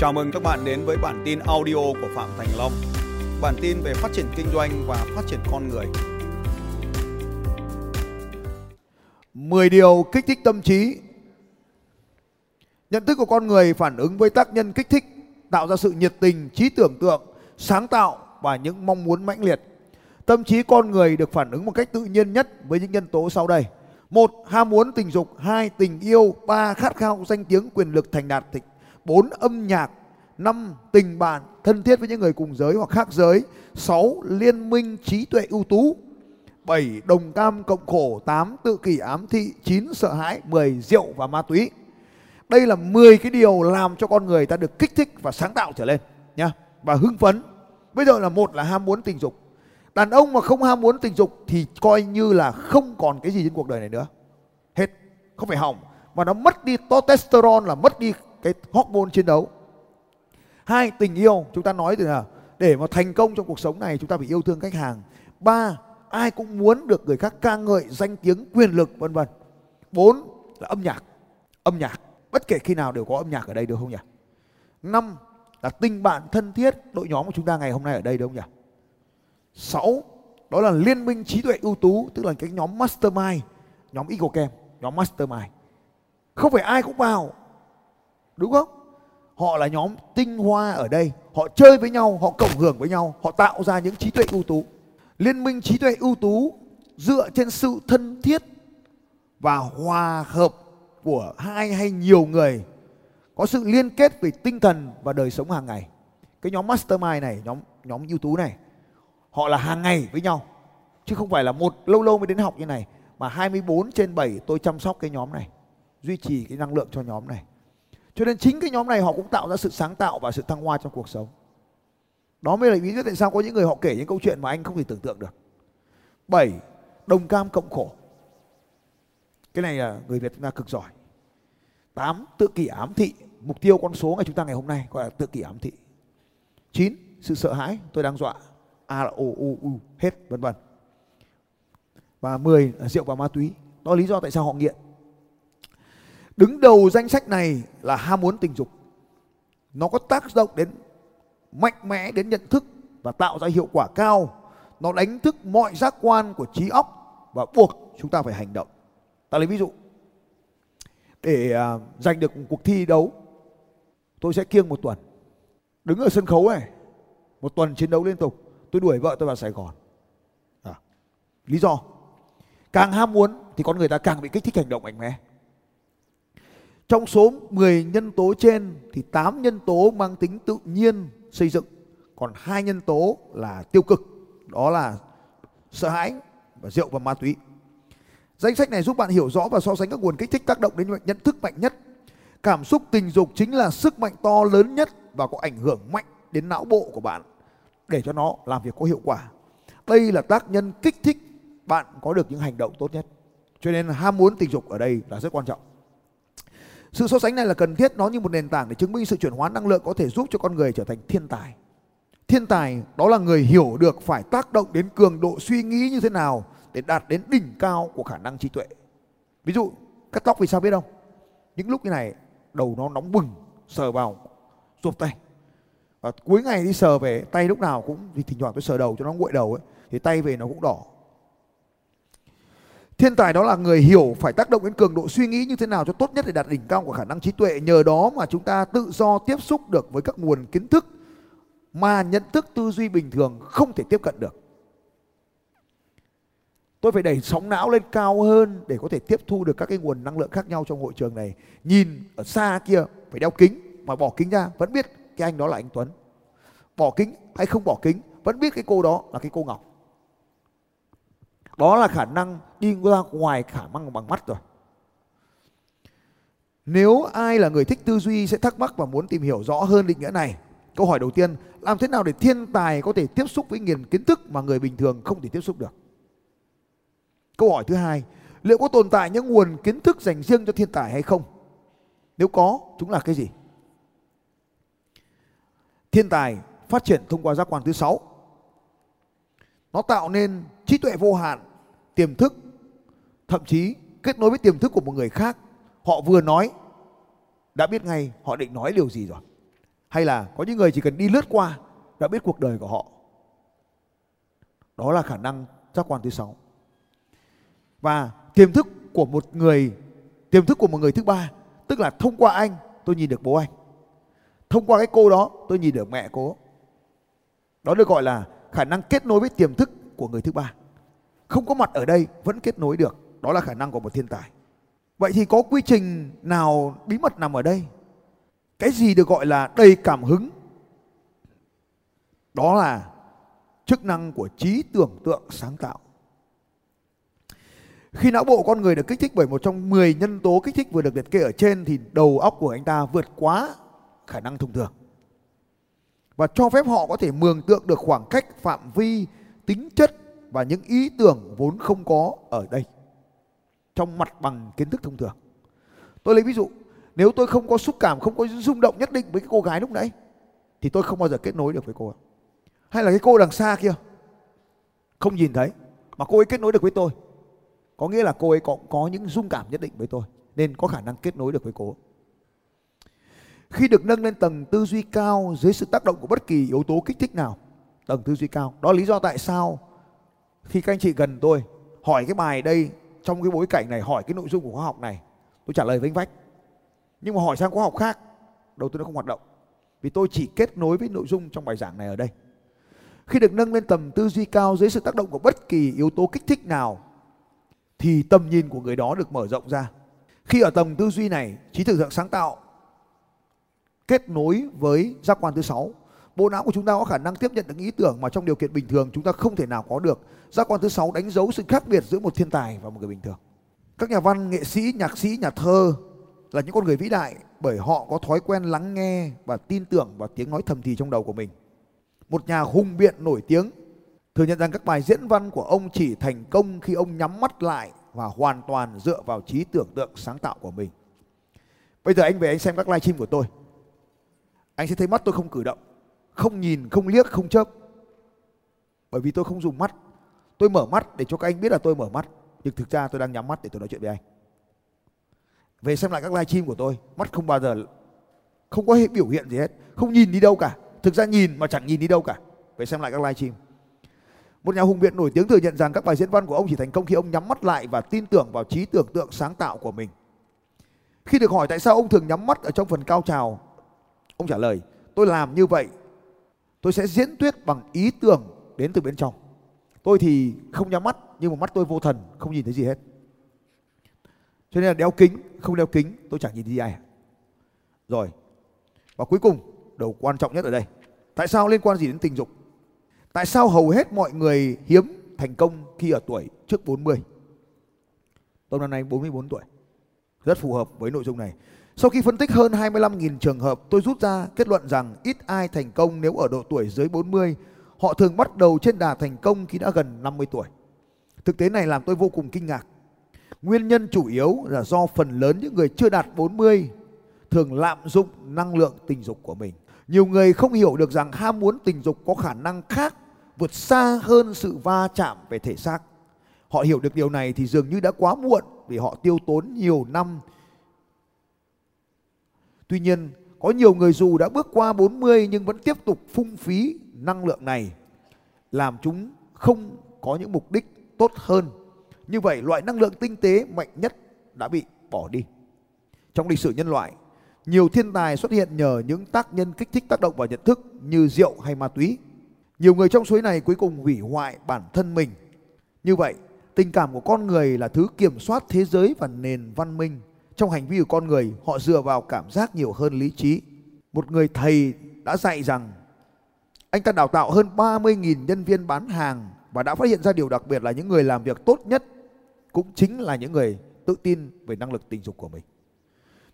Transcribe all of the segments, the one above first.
Chào mừng các bạn đến với bản tin audio của Phạm Thành Long. Bản tin về phát triển kinh doanh và phát triển con người. 10 điều kích thích tâm trí. Nhận thức của con người phản ứng với tác nhân kích thích, tạo ra sự nhiệt tình, trí tưởng tượng, sáng tạo và những mong muốn mãnh liệt. Tâm trí con người được phản ứng một cách tự nhiên nhất với những nhân tố sau đây. một Ham muốn tình dục, hai Tình yêu, ba Khát khao danh tiếng quyền lực thành đạt thịnh 4. Âm nhạc 5. Tình bạn thân thiết với những người cùng giới hoặc khác giới 6. Liên minh trí tuệ ưu tú 7. Đồng cam cộng khổ 8. Tự kỷ ám thị 9. Sợ hãi 10. Rượu và ma túy Đây là 10 cái điều làm cho con người ta được kích thích và sáng tạo trở lên, nhá, Và hưng phấn Bây giờ là một là ham muốn tình dục Đàn ông mà không ham muốn tình dục thì coi như là không còn cái gì trên cuộc đời này nữa Hết, Không phải hỏng, Mà nó mất đi testosterone là mất đi cái hormone chiến đấu. Hai, tình yêu. Chúng ta nói từ là để mà thành công trong cuộc sống này, chúng ta phải yêu thương khách hàng. Ba, ai cũng muốn được người khác ca ngợi danh tiếng, quyền lực, vân vân. Bốn là âm nhạc. Âm nhạc. Bất kể khi nào đều có âm nhạc ở đây, được không nhỉ? Năm là tình bạn thân thiết, đội nhóm của chúng ta ngày hôm nay ở đây đúng không nhỉ? Sáu, đó là liên minh trí tuệ ưu tú, tức là cái nhóm mastermind, nhóm Eagle Camp nhóm mastermind. Không phải ai cũng vào. Đúng không? Họ là nhóm tinh hoa ở đây. Họ chơi với nhau, họ cộng hưởng với nhau, họ tạo ra những trí tuệ ưu tú. Liên minh trí tuệ ưu tú dựa trên sự thân thiết và hòa hợp của hai hay nhiều người có sự liên kết về tinh thần và đời sống hàng ngày. Cái nhóm mastermind này, nhóm nhóm ưu tú này, họ là hàng ngày với nhau chứ không phải là một lâu lâu mới đến học như này mà 24 trên 7 tôi chăm sóc cái nhóm này, duy trì cái năng lượng cho nhóm này. Cho nên chính cái nhóm này họ cũng tạo ra sự sáng tạo và sự thăng hoa trong cuộc sống. Đó mới là lý do tại sao có những người họ kể những câu chuyện mà anh không thể tưởng tượng được. 7. Đồng cam cộng khổ. Cái này là người Việt chúng ta cực giỏi. 8. Tự kỷ ám thị. Mục tiêu con số ngày chúng ta ngày hôm nay gọi là tự kỷ ám thị. 9. Sự sợ hãi. Tôi đang dọa. A là O, U, U, hết vân vân. Và 10 là rượu và ma túy. Đó là lý do tại sao họ nghiện. Đứng đầu danh sách này là ham muốn tình dục. Nó có tác động đến mạnh mẽ đến nhận thức và tạo ra hiệu quả cao. Nó đánh thức mọi giác quan của trí óc và buộc chúng ta phải hành động. Ta lấy ví dụ. Để à, giành được một cuộc thi đấu, tôi sẽ kiêng một tuần. Đứng ở sân khấu này, một tuần chiến đấu liên tục. Tôi đuổi vợ tôi vào Sài Gòn. À, lý do càng ham muốn thì con người ta càng bị kích thích hành động mạnh mẽ trong số 10 nhân tố trên thì 8 nhân tố mang tính tự nhiên xây dựng, còn hai nhân tố là tiêu cực, đó là sợ hãi và rượu và ma túy. Danh sách này giúp bạn hiểu rõ và so sánh các nguồn kích thích tác động đến nhận thức mạnh nhất. Cảm xúc tình dục chính là sức mạnh to lớn nhất và có ảnh hưởng mạnh đến não bộ của bạn để cho nó làm việc có hiệu quả. Đây là tác nhân kích thích bạn có được những hành động tốt nhất. Cho nên ham muốn tình dục ở đây là rất quan trọng. Sự so sánh này là cần thiết, nó như một nền tảng để chứng minh sự chuyển hóa năng lượng có thể giúp cho con người trở thành thiên tài. Thiên tài, đó là người hiểu được phải tác động đến cường độ suy nghĩ như thế nào để đạt đến đỉnh cao của khả năng trí tuệ. Ví dụ, cắt tóc vì sao biết không? Những lúc như này, đầu nó nóng bừng, sờ vào, rụp tay và cuối ngày đi sờ về, tay lúc nào cũng, thì thỉnh thoảng tôi sờ đầu cho nó nguội đầu ấy, thì tay về nó cũng đỏ Thiên tài đó là người hiểu phải tác động đến cường độ suy nghĩ như thế nào cho tốt nhất để đạt đỉnh cao của khả năng trí tuệ. Nhờ đó mà chúng ta tự do tiếp xúc được với các nguồn kiến thức mà nhận thức tư duy bình thường không thể tiếp cận được. Tôi phải đẩy sóng não lên cao hơn để có thể tiếp thu được các cái nguồn năng lượng khác nhau trong hội trường này. Nhìn ở xa kia, phải đeo kính mà bỏ kính ra, vẫn biết cái anh đó là anh Tuấn. Bỏ kính hay không bỏ kính, vẫn biết cái cô đó là cái cô Ngọc đó là khả năng đi ra ngoài khả năng bằng mắt rồi. Nếu ai là người thích tư duy sẽ thắc mắc và muốn tìm hiểu rõ hơn định nghĩa này. Câu hỏi đầu tiên, làm thế nào để thiên tài có thể tiếp xúc với nghiền kiến thức mà người bình thường không thể tiếp xúc được? Câu hỏi thứ hai, liệu có tồn tại những nguồn kiến thức dành riêng cho thiên tài hay không? Nếu có, chúng là cái gì? Thiên tài phát triển thông qua giác quan thứ sáu. Nó tạo nên trí tuệ vô hạn tiềm thức, thậm chí kết nối với tiềm thức của một người khác, họ vừa nói, đã biết ngay họ định nói điều gì rồi. Hay là có những người chỉ cần đi lướt qua đã biết cuộc đời của họ. Đó là khả năng giác quan thứ sáu. Và tiềm thức của một người, tiềm thức của một người thứ ba, tức là thông qua anh tôi nhìn được bố anh. Thông qua cái cô đó tôi nhìn được mẹ cô. Đó được gọi là khả năng kết nối với tiềm thức của người thứ ba không có mặt ở đây vẫn kết nối được. Đó là khả năng của một thiên tài. Vậy thì có quy trình nào bí mật nằm ở đây? Cái gì được gọi là đầy cảm hứng? Đó là chức năng của trí tưởng tượng sáng tạo. Khi não bộ con người được kích thích bởi một trong 10 nhân tố kích thích vừa được liệt kê ở trên thì đầu óc của anh ta vượt quá khả năng thông thường. Và cho phép họ có thể mường tượng được khoảng cách, phạm vi, tính chất và những ý tưởng vốn không có ở đây, trong mặt bằng kiến thức thông thường. Tôi lấy ví dụ, nếu tôi không có xúc cảm, không có rung động nhất định với cái cô gái lúc nãy, thì tôi không bao giờ kết nối được với cô hay là cái cô đằng xa kia, không nhìn thấy, mà cô ấy kết nối được với tôi, có nghĩa là cô ấy có có những rung cảm nhất định với tôi, nên có khả năng kết nối được với cô. Khi được nâng lên tầng tư duy cao dưới sự tác động của bất kỳ yếu tố kích thích nào, tầng tư duy cao, đó là lý do tại sao khi các anh chị gần tôi hỏi cái bài đây, trong cái bối cảnh này, hỏi cái nội dung của khóa học này, tôi trả lời vênh vách. Nhưng mà hỏi sang khóa học khác, đầu tư nó không hoạt động. Vì tôi chỉ kết nối với nội dung trong bài giảng này ở đây. Khi được nâng lên tầm tư duy cao dưới sự tác động của bất kỳ yếu tố kích thích nào, thì tầm nhìn của người đó được mở rộng ra. Khi ở tầm tư duy này, trí tưởng tượng sáng tạo kết nối với giác quan thứ sáu bộ não của chúng ta có khả năng tiếp nhận được ý tưởng mà trong điều kiện bình thường chúng ta không thể nào có được. Giác quan thứ sáu đánh dấu sự khác biệt giữa một thiên tài và một người bình thường. Các nhà văn, nghệ sĩ, nhạc sĩ, nhà thơ là những con người vĩ đại bởi họ có thói quen lắng nghe và tin tưởng vào tiếng nói thầm thì trong đầu của mình. Một nhà hùng biện nổi tiếng thừa nhận rằng các bài diễn văn của ông chỉ thành công khi ông nhắm mắt lại và hoàn toàn dựa vào trí tưởng tượng sáng tạo của mình. Bây giờ anh về anh xem các livestream của tôi. Anh sẽ thấy mắt tôi không cử động không nhìn, không liếc, không chớp. Bởi vì tôi không dùng mắt. Tôi mở mắt để cho các anh biết là tôi mở mắt. Nhưng thực ra tôi đang nhắm mắt để tôi nói chuyện với anh. Về xem lại các livestream của tôi, mắt không bao giờ, không có biểu hiện gì hết. Không nhìn đi đâu cả. Thực ra nhìn mà chẳng nhìn đi đâu cả. Về xem lại các livestream một nhà hùng biện nổi tiếng thừa nhận rằng các bài diễn văn của ông chỉ thành công khi ông nhắm mắt lại và tin tưởng vào trí tưởng tượng sáng tạo của mình. Khi được hỏi tại sao ông thường nhắm mắt ở trong phần cao trào, ông trả lời, tôi làm như vậy tôi sẽ diễn thuyết bằng ý tưởng đến từ bên trong. Tôi thì không nhắm mắt, nhưng mà mắt tôi vô thần, không nhìn thấy gì hết. Cho nên là đeo kính, không đeo kính, tôi chẳng nhìn thấy ai rồi, và cuối cùng, đầu quan trọng nhất ở đây. Tại sao liên quan gì đến tình dục? Tại sao hầu hết mọi người hiếm thành công khi ở tuổi trước 40 tôi năm nay 44 tuổi. Rất phù hợp với nội dung này sau khi phân tích hơn 25.000 trường hợp, tôi rút ra kết luận rằng ít ai thành công nếu ở độ tuổi dưới 40. Họ thường bắt đầu trên đà thành công khi đã gần 50 tuổi. Thực tế này làm tôi vô cùng kinh ngạc. Nguyên nhân chủ yếu là do phần lớn những người chưa đạt 40 thường lạm dụng năng lượng tình dục của mình. Nhiều người không hiểu được rằng ham muốn tình dục có khả năng khác vượt xa hơn sự va chạm về thể xác. Họ hiểu được điều này thì dường như đã quá muộn vì họ tiêu tốn nhiều năm Tuy nhiên, có nhiều người dù đã bước qua 40 nhưng vẫn tiếp tục phung phí năng lượng này làm chúng không có những mục đích tốt hơn. Như vậy, loại năng lượng tinh tế mạnh nhất đã bị bỏ đi. Trong lịch sử nhân loại, nhiều thiên tài xuất hiện nhờ những tác nhân kích thích tác động vào nhận thức như rượu hay ma túy. Nhiều người trong số này cuối cùng hủy hoại bản thân mình. Như vậy, tình cảm của con người là thứ kiểm soát thế giới và nền văn minh trong hành vi của con người họ dựa vào cảm giác nhiều hơn lý trí. Một người thầy đã dạy rằng anh ta đào tạo hơn 30.000 nhân viên bán hàng và đã phát hiện ra điều đặc biệt là những người làm việc tốt nhất cũng chính là những người tự tin về năng lực tình dục của mình.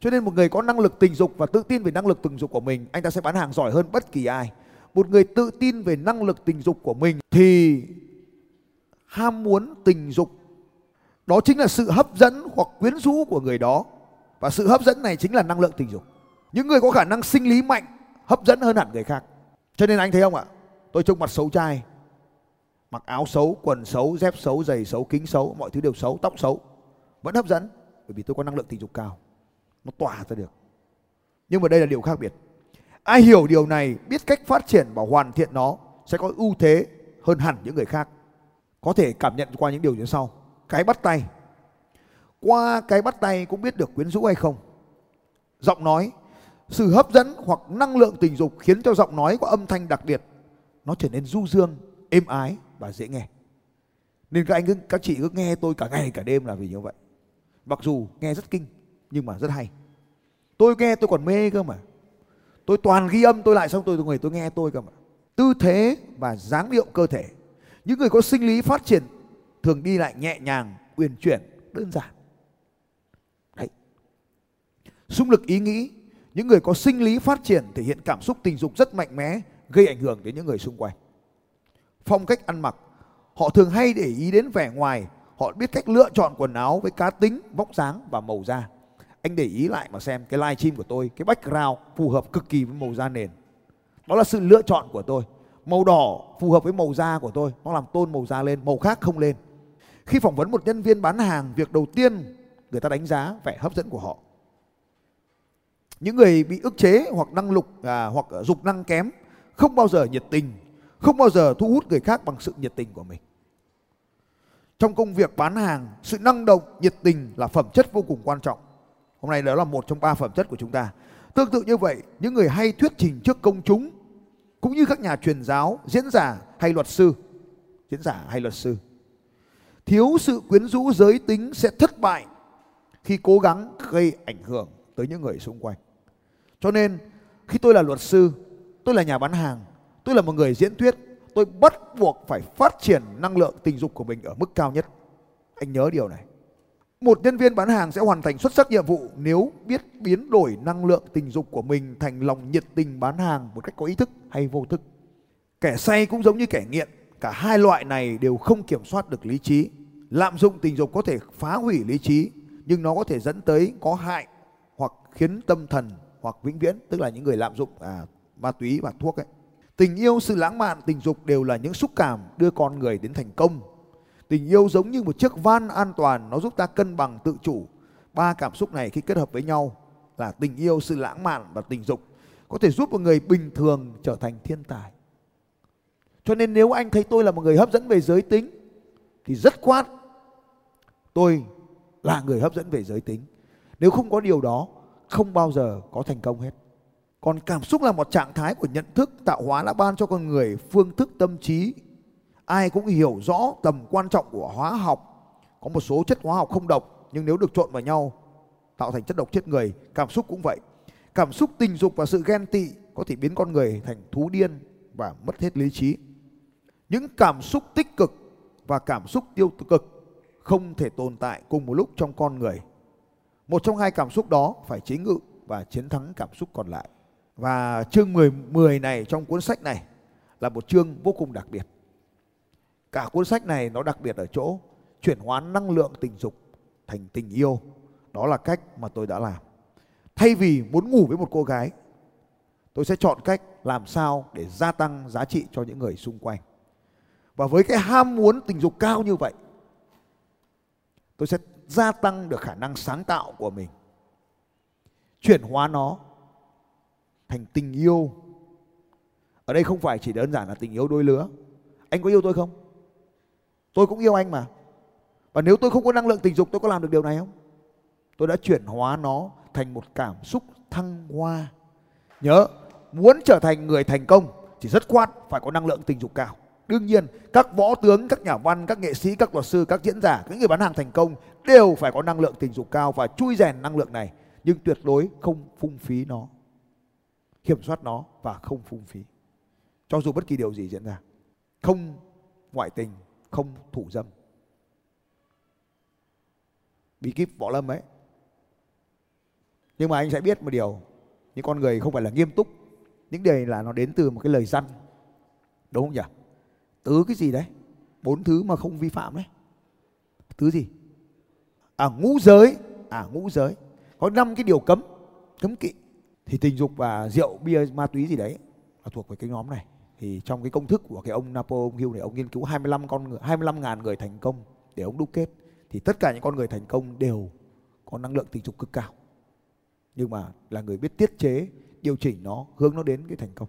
Cho nên một người có năng lực tình dục và tự tin về năng lực tình dục của mình, anh ta sẽ bán hàng giỏi hơn bất kỳ ai. Một người tự tin về năng lực tình dục của mình thì ham muốn tình dục đó chính là sự hấp dẫn hoặc quyến rũ của người đó và sự hấp dẫn này chính là năng lượng tình dục. Những người có khả năng sinh lý mạnh, hấp dẫn hơn hẳn người khác. Cho nên anh thấy không ạ? Tôi trông mặt xấu trai, mặc áo xấu, quần xấu, dép xấu, giày xấu, kính xấu, mọi thứ đều xấu, tóc xấu, vẫn hấp dẫn, bởi vì tôi có năng lượng tình dục cao. Nó tỏa ra được. Nhưng mà đây là điều khác biệt. Ai hiểu điều này, biết cách phát triển và hoàn thiện nó sẽ có ưu thế hơn hẳn những người khác. Có thể cảm nhận qua những điều như sau. Cái bắt tay qua cái bắt tay cũng biết được quyến rũ hay không. Giọng nói sự hấp dẫn hoặc năng lượng tình dục khiến cho giọng nói có âm thanh đặc biệt nó trở nên du dương êm ái và dễ nghe. Nên các anh cứ, các chị cứ nghe tôi cả ngày cả đêm là vì như vậy. Mặc dù nghe rất kinh nhưng mà rất hay. Tôi nghe tôi còn mê cơ mà. Tôi toàn ghi âm tôi lại xong tôi người tôi nghe tôi cơ mà. Tư thế và dáng điệu cơ thể. Những người có sinh lý phát triển thường đi lại nhẹ nhàng uyển chuyển đơn giản xung lực ý nghĩ, những người có sinh lý phát triển thể hiện cảm xúc tình dục rất mạnh mẽ, gây ảnh hưởng đến những người xung quanh. Phong cách ăn mặc, họ thường hay để ý đến vẻ ngoài, họ biết cách lựa chọn quần áo với cá tính, vóc dáng và màu da. Anh để ý lại mà xem cái live stream của tôi, cái background phù hợp cực kỳ với màu da nền. Đó là sự lựa chọn của tôi. Màu đỏ phù hợp với màu da của tôi, nó làm tôn màu da lên, màu khác không lên. Khi phỏng vấn một nhân viên bán hàng, việc đầu tiên người ta đánh giá vẻ hấp dẫn của họ những người bị ức chế hoặc năng lục à, hoặc dục năng kém không bao giờ nhiệt tình không bao giờ thu hút người khác bằng sự nhiệt tình của mình. Trong công việc bán hàng sự năng động nhiệt tình là phẩm chất vô cùng quan trọng. Hôm nay đó là một trong ba phẩm chất của chúng ta. Tương tự như vậy những người hay thuyết trình trước công chúng cũng như các nhà truyền giáo diễn giả hay luật sư diễn giả hay luật sư thiếu sự quyến rũ giới tính sẽ thất bại khi cố gắng gây ảnh hưởng tới những người xung quanh cho nên khi tôi là luật sư tôi là nhà bán hàng tôi là một người diễn thuyết tôi bắt buộc phải phát triển năng lượng tình dục của mình ở mức cao nhất anh nhớ điều này một nhân viên bán hàng sẽ hoàn thành xuất sắc nhiệm vụ nếu biết biến đổi năng lượng tình dục của mình thành lòng nhiệt tình bán hàng một cách có ý thức hay vô thức. Kẻ say cũng giống như kẻ nghiện, cả hai loại này đều không kiểm soát được lý trí. Lạm dụng tình dục có thể phá hủy lý trí, nhưng nó có thể dẫn tới có hại hoặc khiến tâm thần hoặc vĩnh viễn, tức là những người lạm dụng à, ma túy và thuốc ấy. Tình yêu, sự lãng mạn, tình dục đều là những xúc cảm đưa con người đến thành công Tình yêu giống như một chiếc van an toàn, nó giúp ta cân bằng tự chủ. Ba cảm xúc này khi kết hợp với nhau là tình yêu, sự lãng mạn và tình dục có thể giúp một người bình thường trở thành thiên tài. Cho nên nếu anh thấy tôi là một người hấp dẫn về giới tính thì rất quát tôi là người hấp dẫn về giới tính. Nếu không có điều đó không bao giờ có thành công hết. Còn cảm xúc là một trạng thái của nhận thức tạo hóa đã ban cho con người, phương thức tâm trí. Ai cũng hiểu rõ tầm quan trọng của hóa học. Có một số chất hóa học không độc, nhưng nếu được trộn vào nhau, tạo thành chất độc chết người, cảm xúc cũng vậy. Cảm xúc tình dục và sự ghen tị có thể biến con người thành thú điên và mất hết lý trí. Những cảm xúc tích cực và cảm xúc tiêu cực không thể tồn tại cùng một lúc trong con người một trong hai cảm xúc đó phải chế ngự và chiến thắng cảm xúc còn lại và chương 10, 10 này trong cuốn sách này là một chương vô cùng đặc biệt Cả cuốn sách này nó đặc biệt ở chỗ chuyển hóa năng lượng tình dục thành tình yêu. Đó là cách mà tôi đã làm. Thay vì muốn ngủ với một cô gái, tôi sẽ chọn cách làm sao để gia tăng giá trị cho những người xung quanh. Và với cái ham muốn tình dục cao như vậy, tôi sẽ gia tăng được khả năng sáng tạo của mình. Chuyển hóa nó thành tình yêu. Ở đây không phải chỉ đơn giản là tình yêu đôi lứa. Anh có yêu tôi không? Tôi cũng yêu anh mà. Và nếu tôi không có năng lượng tình dục tôi có làm được điều này không? Tôi đã chuyển hóa nó thành một cảm xúc thăng hoa. Nhớ, muốn trở thành người thành công chỉ rất khoát phải có năng lượng tình dục cao. Đương nhiên, các võ tướng, các nhà văn, các nghệ sĩ, các luật sư, các diễn giả, những người bán hàng thành công đều phải có năng lượng tình dục cao và chui rèn năng lượng này. Nhưng tuyệt đối không phung phí nó. Kiểm soát nó và không phung phí. Cho dù bất kỳ điều gì diễn ra. Không ngoại tình, không thủ dâm bí kíp võ lâm ấy nhưng mà anh sẽ biết một điều những con người không phải là nghiêm túc những điều là nó đến từ một cái lời răn đúng không nhỉ tứ cái gì đấy? Bốn thứ mà không vi phạm đấy. Tứ gì? À ngũ giới. À ngũ giới. Có năm cái điều cấm cấm kỵ. Thì tình dục và rượu, bia, ma túy gì đấy là thuộc về cái nhóm này. Thì trong cái công thức của cái ông Napoleon Hill này, ông nghiên cứu 25 con người 25 ngàn người thành công để ông đúc kết. Thì tất cả những con người thành công đều có năng lượng tình dục cực cao. Nhưng mà là người biết tiết chế, điều chỉnh nó, hướng nó đến cái thành công.